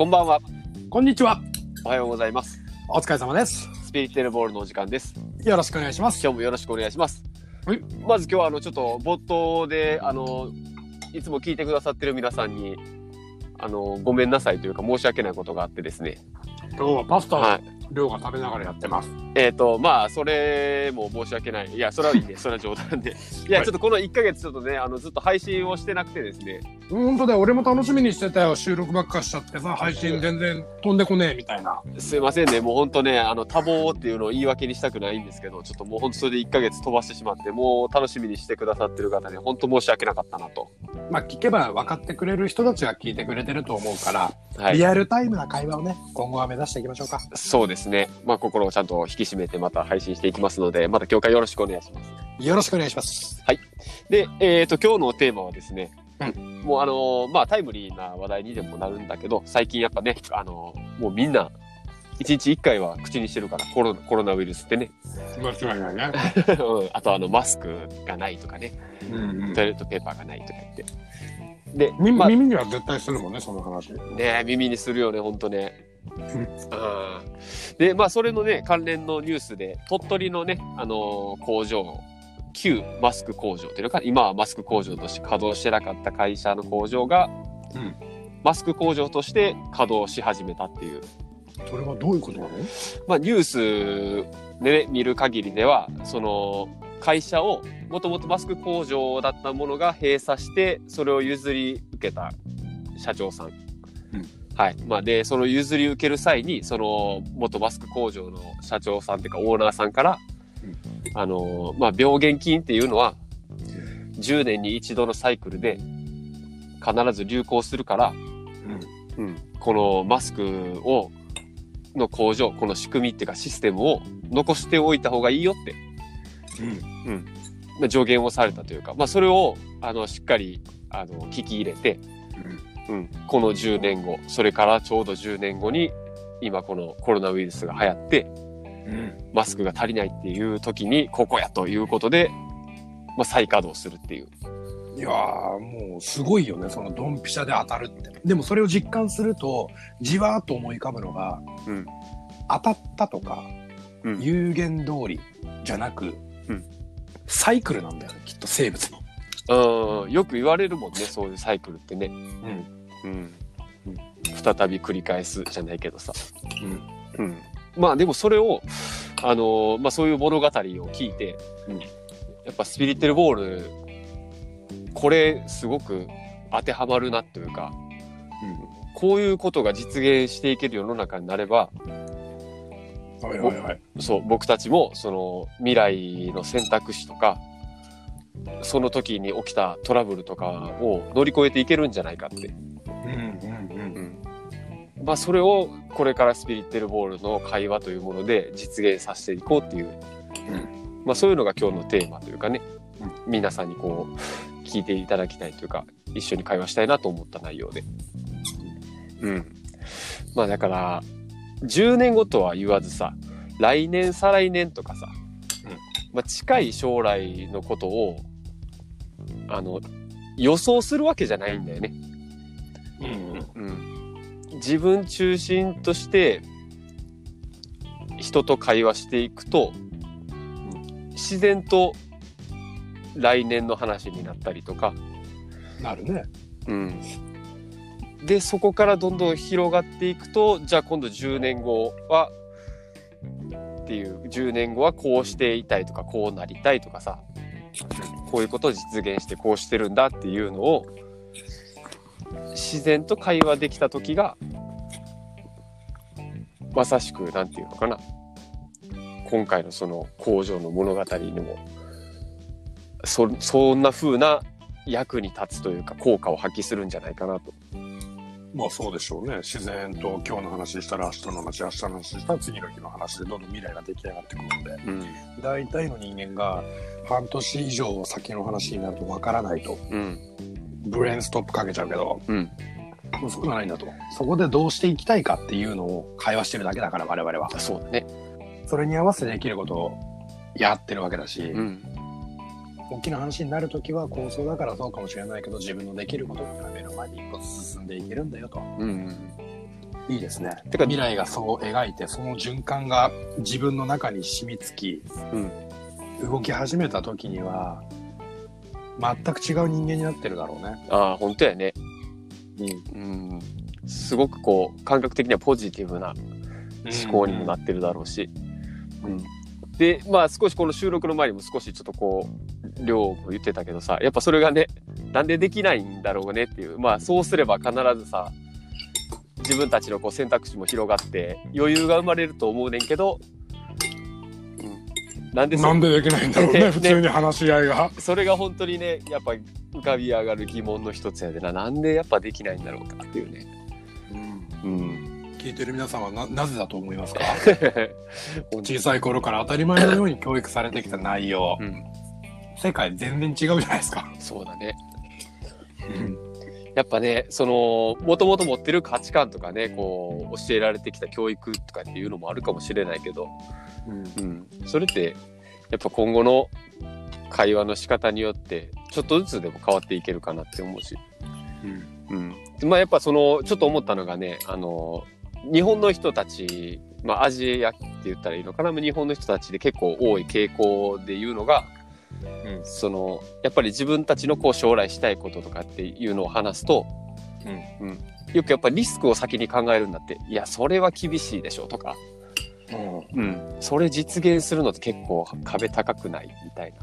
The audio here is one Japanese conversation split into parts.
こんばんは。こんにちは。おはようございます。お疲れ様です。スピリテルボールのお時間です。よろしくお願いします。今日もよろしくお願いします。はいまず今日はあのちょっと冒頭であのいつも聞いてくださってる皆さんにあのごめんなさいというか申し訳ないことがあってですね。今日はパスタをはい。量が食べながらやってます。えっ、とまあそれも申し訳ない。いやそれはいいね。それは冗談で。いやはいちょっとこの1ヶ月ちょっとねあのずっと配信をしてなくてですね。本当だよ。俺も楽しみにしてたよ。収録ばっかしちゃってさ、配信全然飛んでこねえみたいな。すいませんね。もう本当ねあの多忙っていうのを言い訳にしたくないんですけど、ちょっともう本当それで1ヶ月飛ばしてしまって、もう楽しみにしてくださってる方に本当申し訳なかったなと。まあ聞けば分かってくれる人たちが聞いてくれてると思うから、はいリ。アルタイムな会話をね、今後は目指していきましょうか。そうですね。まあ、心をちゃんと引き締めてまた配信していきますので、また今日からよろしくお願いします。よろしくお願いします。で、えっ、と、今日のテーマはですね、うもうあのーまあ、タイムリーな話題にでもなるんだけど、最近やっぱね、あのーもうみんな、一日一回は口にしてるから、コロナコロナウイルスってね。間違いないね。うんあとあの、マスクがないとかね、うんうんトイレットペーパーがないとか言って。で、みまあ、ね耳には絶対するもんね、その話。耳にするよね、ほんとね。んうん。で、まあ、それのね、関連のニュースで、鳥取のね、あのー工場、旧マスク工場っていうのか、今はマスク工場として稼働してなかった会社の工場が、うん。マスク工場として稼働し始めたっていう、それはどういうことなの？まあ、ニュースで、ね、見る限りでは、その、会社を、もともとマスク工場だったものが閉鎖して、それを譲り受けた社長さん。はい。まあ、で、その譲り受ける際に、その、元マスク工場の社長さんっていうか、オーナーさんから、あの、まあ、病原菌っていうのは、10年に一度のサイクルで、必ず流行するから、うん、このマスクを、の工場、この仕組みっていうかシステムを残しておいた方がいいよって、うん。まあ助言をされたというか、まあ、それを、あの、しっかり、あの、聞き入れて、うん、この10年後、それからちょうど10年後に、今このコロナウイルスが流行って、うん。マスクが足りないっていう時に、ここやということで、まあ、再稼働するっていう。いやーもうすごいよねそのドンピシャで当たるって。でもそれを実感するとじわーっと思い浮かぶのが、うん。当たったとか、うん。有言通りじゃなく、うん。サイクルなんだよねきっと生物の。うん、よく言われるもんね、そういうサイクルってね。うんうん。再び繰り返すじゃないけどさ。うんうん。まあでもそれを、あのーまあそういう物語を聞いて、うんやっぱスピリテルボール、これすごく当てはまるなというか、こういうことが実現していける世の中になれば、はいはいはい。そう、僕たちも、その、未来の選択肢とか、その時に起きたトラブルとかを乗り越えていけるんじゃないかって。うんうんまあ、それをこれからスピリッテルボールの会話というもので実現させていこうっていう、まあ、そういうのが今日のテーマというかね、皆さんにこう、聞いていただきたいというか、一緒に会話したいなと思った内容で。うん。まあ、だから、10年後とは言わずさ、来年、再来年とかさ、うん。まあ、近い将来のことを、あの、予想するわけじゃないんだよね。うんうんうん、自分中心として人と会話していくと自然と来年の話になったりとか、なるね。うん、でそこからどんどん広がっていくとじゃあ今度10年後はっていう10年後はこうしていたいとかこうなりたいとかさこういうことを実現してこうしてるんだっていうのを自然と会話できた時がまさしく何て言うのかな今回のその工場の物語にもそそんな風な役に立つというか効果を発揮するんじゃないかなと。まあそうでしょうね。自然と今日の話したら明日の話、明日の話したら次の日の話でどんどん未来が出来上がってくるので、うん大体の人間が半年以上先の話になるとわからないと、うんブレインストップかけちゃうけど、うんそうじゃないんだと。そこでどうしていきたいかっていうのを会話してるだけだから我々は。そうだね。それに合わせてできることをやってるわけだし、うん大きな話になるときは構想だからそうかもしれないけど自分のできることっていうのは目の前に一歩進んでいけるんだよと。うんいいですね。てか未来がそう描いて、その循環が自分の中に染みつき、うん動き始めた時には、全く違う人間になってるだろうね。ああ、本当やね。うん。うん。すごくこう、感覚的にはポジティブな思考にもなってるだろうし。うん。で、まあ少しこの収録の前にも少しちょっとこう、量も言ってたけどさ、やっぱそれがね、なんでできないんだろうねっていう。まあそうすれば必ずさ、自分たちのこう選択肢も広がって余裕が生まれると思うねんけど、うん、なんでそなんでできないんだろうね、ね 普通に話し合いが。それが本当にねやっぱ浮かび上がる疑問の一つやでな。なんでやっぱできないんだろうかっていうね。うん。聞いてる皆さんはななぜだと思いますか？小さい頃から当たり前のように教育されてきた内容、うん、世界全然違うじゃないですか。そうだね。やっぱねそのもともと持ってる価値観とかねこう教えられてきた教育とかっていうのもあるかもしれないけど、うん、それってやっぱ今後の会話の仕方によってちょっとずつでも変わっていけるかなって思うし。うん、まあやっぱそのちょっと思ったのがねあの日本の人たち、まあ、アジアって言ったらいいのかな？日本の人たちで結構多い傾向で言うのが、うんそのやっぱり自分たちのこう将来したいこととかっていうのを話すと、うんよくやっぱりリスクを先に考えるんだっていやそれは厳しいでしょとか、うんうん、それ実現するのって結構壁高くないみたいな。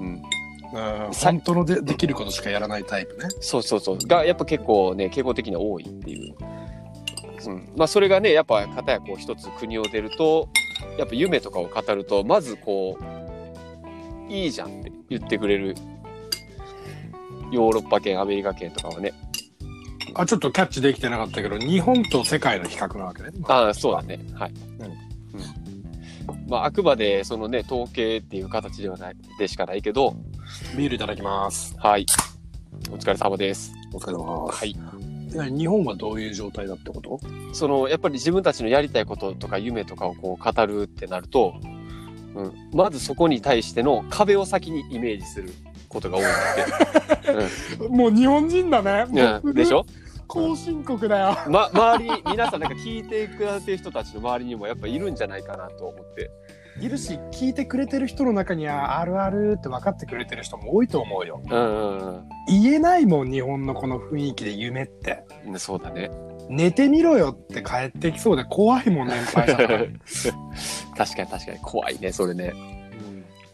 うん、うんさ本当のでできることしかやらないタイプね。そうそうそう。が、やっぱ結構ね、傾向的には多いっていう。うん。まあ、それがね、やっぱ、片やこう、一つ国を出ると、やっぱ夢とかを語ると、まずこう、いいじゃんって言ってくれる、ヨーロッパ圏、アメリカ圏とかはね。あ、ちょっとキャッチできてなかったけど、日本と世界の比較なわけね。ああ、そうだね。はい。うんうんまあ、あくまで、そのね、統計っていう形ではない、でしかないけど、ビールいただきます。はい。お疲れ様です。お疲れ様です。はい。で日本はどういう状態だってことそのやっぱり自分たちのやりたいこととか夢とかをこう語るってなると、うん、まずそこに対しての壁を先にイメージすることが多いんだって、もう日本人だね。うん、でしょ、後進国だよ。ま、周り皆さんなんか聞いてくださってる人たちの周りにもやっぱいるんじゃないかなと思っているし、聞いてくれてる人の中には、あるあるって分かってくれてる人も多いと思うよ。うんうん言えないもん、日本のこの雰囲気で夢って。うんそうだね寝てみろよって帰ってきそうで怖いもん、年配者が。確かに確かに怖いねそれね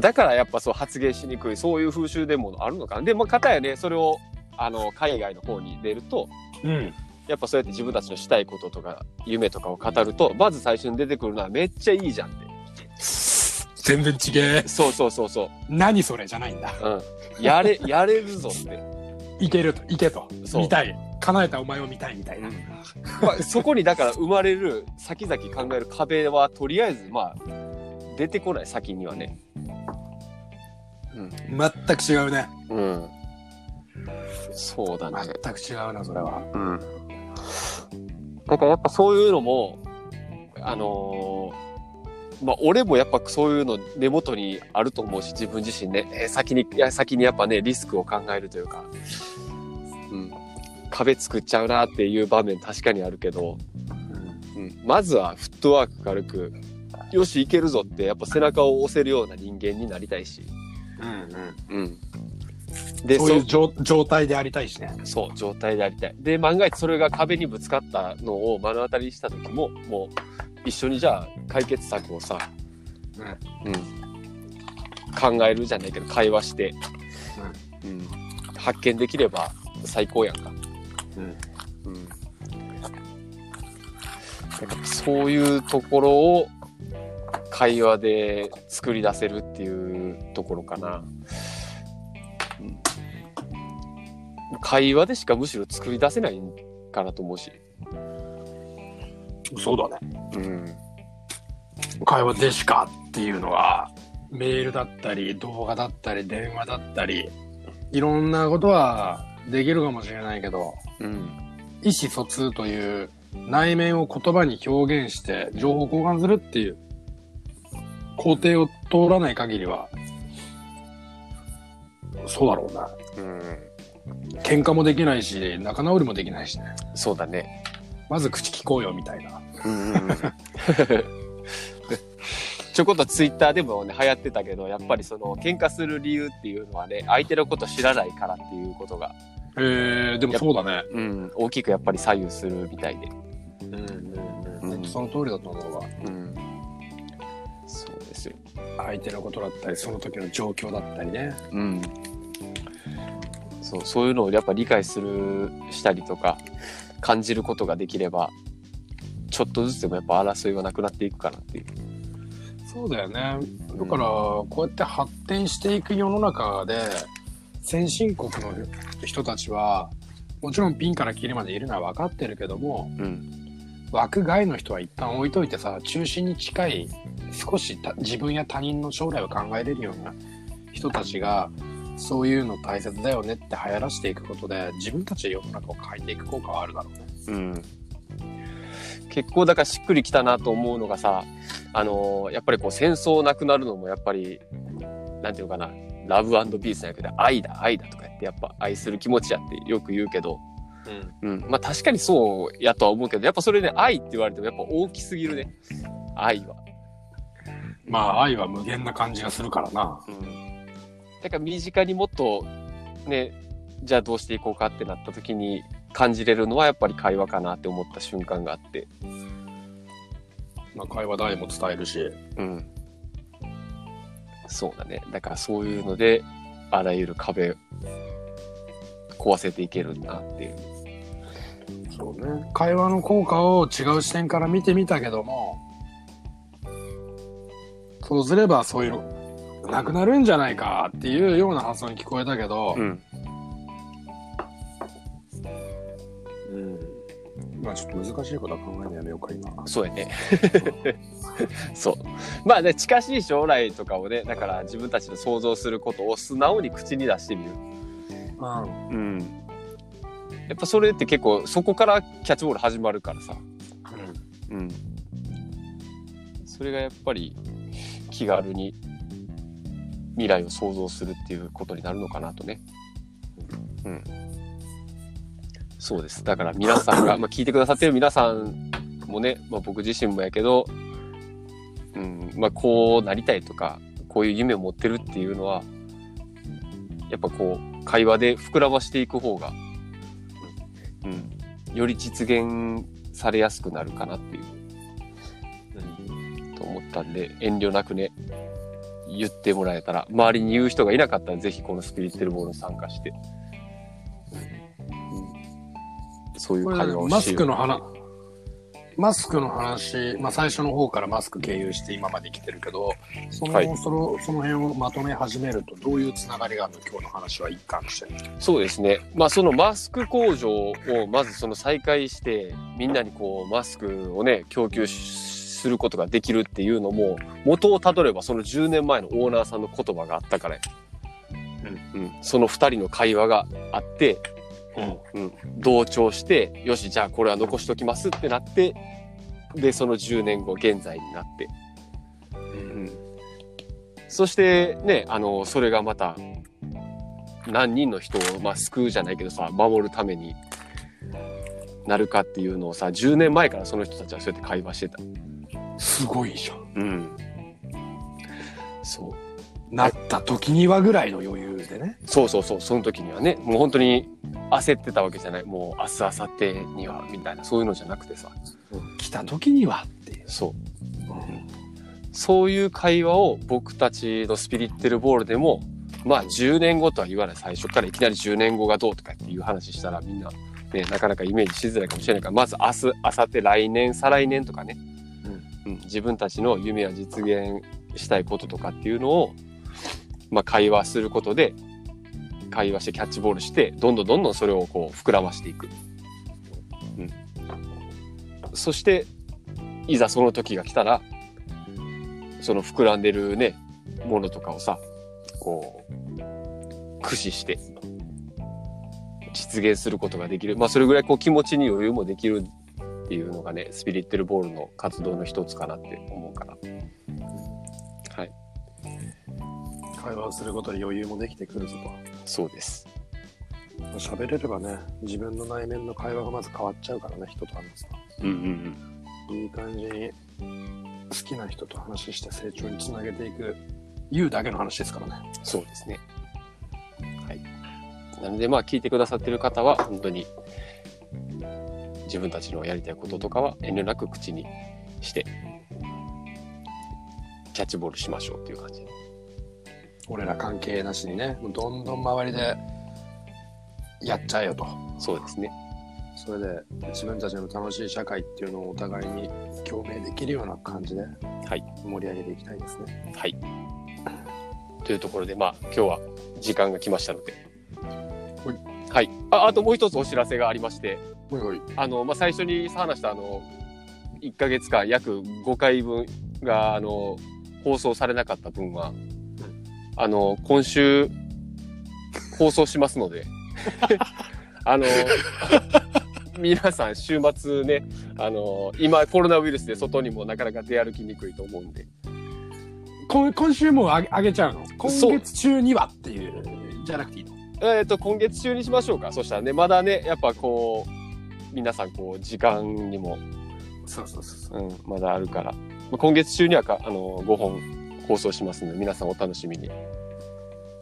だからやっぱそう発言しにくいそういう風習でもあるのかなでもかたやねそれをあの海外の方に出るとうん。やっぱそうやって自分たちのしたいこととか夢とかを語るとまず最初に出てくるのはめっちゃいいじゃんって全然違え。そうそうそうそ何それじゃないんだ。う、うん、やれやれるぞって、いけると、いけと。そう見たい。叶えたお前を見たいみたいな。まあ、そこにだから生まれる先々考える壁はとりあえずまあ出てこない先にはね全く違うね。うんそうだね全く違うな、それは。うんだからやっぱそういうのもあのーまあ俺もやっぱそういうの根元にあると思うし自分自身ね、えー先にいや先にやっぱねリスクを考えるというか、うん、壁作っちゃうなっていう場面確かにあるけど、うん、まずはフットワーク軽くよしいけるぞってやっぱ背中を押せるような人間になりたいし、うんうん。うん、でそういう状状態でありたいしね。そう、状態でありたい。で、万が一それが壁にぶつかったのを目の当たりにした時も、もう一緒にじゃあ解決策をさ、うん、考えるじゃないけど、会話して、うん発見できれば最高やんか。うん。うん。だからそういうところを会話で作り出せるっていうところかな。うん会話でしかむしろ作り出せないんかなと思うし。そうだね。うん。会話でしかっていうのは、メールだったり、動画だったり、電話だったり、いろんなことはできるかもしれないけど、うん。意思疎通という内面を言葉に表現して情報交換するっていう工程を通らない限りは、そうだろうな。うん。喧嘩もできないし、仲直りもできないしね。そうだね。まず口聞こうよみたいな。ちょこっとツイッターでもね流行ってたけどやっぱりその喧嘩する理由っていうのはね相手のこと知らないからっていうことが、へえー、でもそうだね。うん、大きくやっぱり左右するみたいで、うん。うん。うん。その通りだと思うわ。うん、そうですよ、相手のことだったり、その時の状況だったりね。うん、そうそういうのをやっぱ理解するしたりとか感じることができればちょっとずつでもやっぱ争いはなくなっていくかなっていう。そうだよね。だから、こうやって発展していく世の中で、先進国の人たちは、もちろんピンからキリまでいるのは分かってるけども、うん枠外の人は一旦置いといてさ、中心に近い、少した自分や他人の将来を考えれるような人たちが、そういうの大切だよねって流行らしていくことで、自分たちで世の中を変えていく効果はあるだろうね。うん、結構だからしっくりきたなと思うのがさあのーやっぱりこう戦争なくなるのもやっぱりなんていうのかなラブピースじゃなくて愛だ愛だとか言ってやっぱ愛する気持ちやってよく言うけど、うん、まあ確かにそうやとは思うけどやっぱそれで愛って言われてもやっぱ大きすぎるね。愛は。まあ、愛は無限な感じがするからな。うん、だから身近にもっとねじゃあどうしていこうかってなった時に感じれるのはやっぱり会話かなって思った瞬間があって。まあ、会話代も伝えるし。うん。そうだね。だからそういうので、あらゆる壁、壊せていけるなっていう。そうね。会話の効果を違う視点から見てみたけども、そうすればそういうの、なくなるんじゃないかっていうような発想に聞こえたけど、うん。うん。まあちょっと難しいことは考えるのやめようか、今。そうやね。そう。まあね、近しい将来とかをね、だから自分たちの想像することを素直に口に出してみる。うん。うん。やっぱそれって結構、そこからキャッチボール始まるからさ。うん。それがやっぱり気軽に未来を想像するっていうことになるのかなとね。うん。そうです。だから皆さんが、まあ聞いてくださってる皆さんもね、まあ僕自身もやけど、うん、まあこうなりたいとか、こういう夢を持ってるっていうのは、やっぱこう、会話で膨らましていく方が、うん、より実現されやすくなるかなっていう。と思ったんで、遠慮なくね、言ってもらえたら、周りに言う人がいなかったら、ぜひこのスピリッテルボールに参加して、そういう会話をしマスクの話、マスクの話、まあ最初の方からマスク経由して今まで来てるけど、その、はいその、その辺をまとめ始めるとどういうつながりがあるの今日の話は一貫して。そうですね。まあそのマスク工場をまずその再開して、みんなにこうマスクをね、供給しすることができるっていうのも、元をたどればその10年前のオーナーさんの言葉があったからやうん。うん。その2人の会話があって、うん。うん、同調して、よし、じゃあこれは残しときますってなって、で、その10年後、現在になって。うん。そして、ね、あの、それがまた、何人の人を、まあ、救うじゃないけどさ、守るためになるかっていうのをさ、10年前からその人たちはそうやって会話してた。すごいじゃん。うん。そう。なった時にはぐらいの余裕でね。そうそうそう、その時にはね、もう本当に焦ってたわけじゃない。もう明日、明後日には、みたいな、そういうのじゃなくてさ。来た時にはっていう。そう。そういう会話を僕たちのスピリッテルボールでも、まあ10年後とは言わない最初からいきなり10年後がどうとかっていう話したらみんな、ね、なかなかイメージしづらいかもしれないから、まず明日、明後日、来年、再来年とかね、うん、自分たちの夢や実現したいこととかっていうのを、まあ会話することで、会話してキャッチボールして、どんどんどんどんそれをこう膨らましていく。うん。そして、いざその時が来たら、その膨らんでるね、ものとかをさ、こう、駆使して、実現することができる。まあ、それぐらいこう気持ちに余裕もできるっていうのがね、スピリッテルボールの活動の一つかなって思うかな。はい。会話をすることで余裕もできてくるぞそうです。喋れればね、自分の内面の会話がまず変わっちゃうからね、人と話すうんうんと。いい感じに好きな人と話して成長につなげていく、言うだけの話ですからね。うん。そうですね。はい。なので、まあ、聞いてくださってる方は、本当に、自分たちのやりたいこととかは遠慮なく口にして、キャッチボールしましょうっていう感じで。俺ら関係なしにね、もうどんどん周りでやっちゃえよと。そうですね。それで自分たちの楽しい社会っていうのをお互いに共鳴できるような感じではい盛り上げていきたいですね。はい。というところで、まあ、今日は時間が来ましたので。はいはい。あ、あともう一つお知らせがありまして。あの、まあ、最初に話した、あの、1ヶ月間約5回分が、あの、放送されなかった分は、あの、今週、放送しますので、あの、皆さん週末ね、あの、今コロナウイルスで外にもなかなか出歩きにくいと思うんで、今今週もうあげあげちゃうの？今月中にはっていう、じゃなくていいの？えっ、と、今月中にしましょうか。そしたらね、まだね、やっぱこう、皆さんこう、時間にも、そうそうそうそう。うん、まだあるから、まあ今月中にはか、あの、5本放送しますので、皆さんお楽しみに。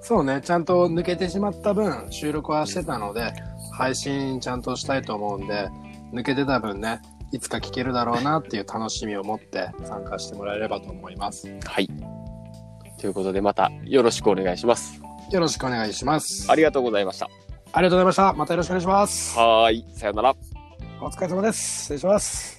そうね、ちゃんと抜けてしまった分、収録はしてたので、配信ちゃんとしたいと思うんで、抜けてた分ね、いつか聞けるだろうなっていう楽しみを持って参加してもらえればと思います。はい。ということで、またよろしくお願いします。よろしくお願いします。ありがとうございました。ありがとうございました。またよろしくお願いします。はーい。さよなら。お疲れ様です。失礼します。